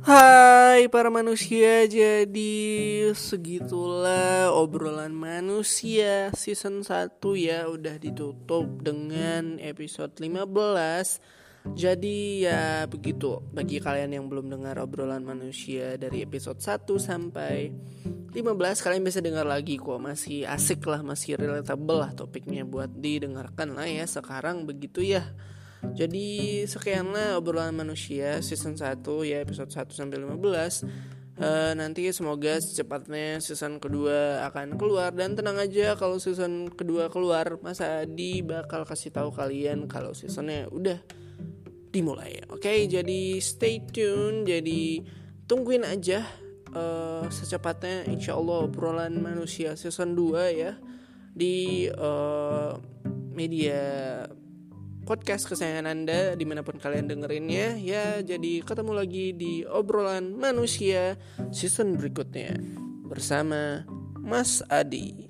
Hai para manusia, jadi segitulah obrolan manusia. Season 1 ya udah ditutup dengan episode 15 Jadi ya begitu bagi kalian yang belum dengar obrolan manusia dari episode 1 sampai 15 Kalian bisa dengar lagi kok. Masih asik lah, masih relatable lah topiknya buat didengarkan lah ya. Sekarang begitu ya jadi sekianlah obrolan manusia season 1 ya episode 1 sampai 15. Uh, nanti semoga secepatnya season kedua akan keluar dan tenang aja kalau season kedua keluar masa Adi bakal kasih tahu kalian kalau seasonnya udah dimulai oke okay, jadi stay tune jadi tungguin aja uh, secepatnya insya Allah obrolan manusia season 2 ya di uh, media podcast kesayangan Anda di mana pun kalian dengerinnya ya jadi ketemu lagi di obrolan manusia season berikutnya bersama Mas Adi.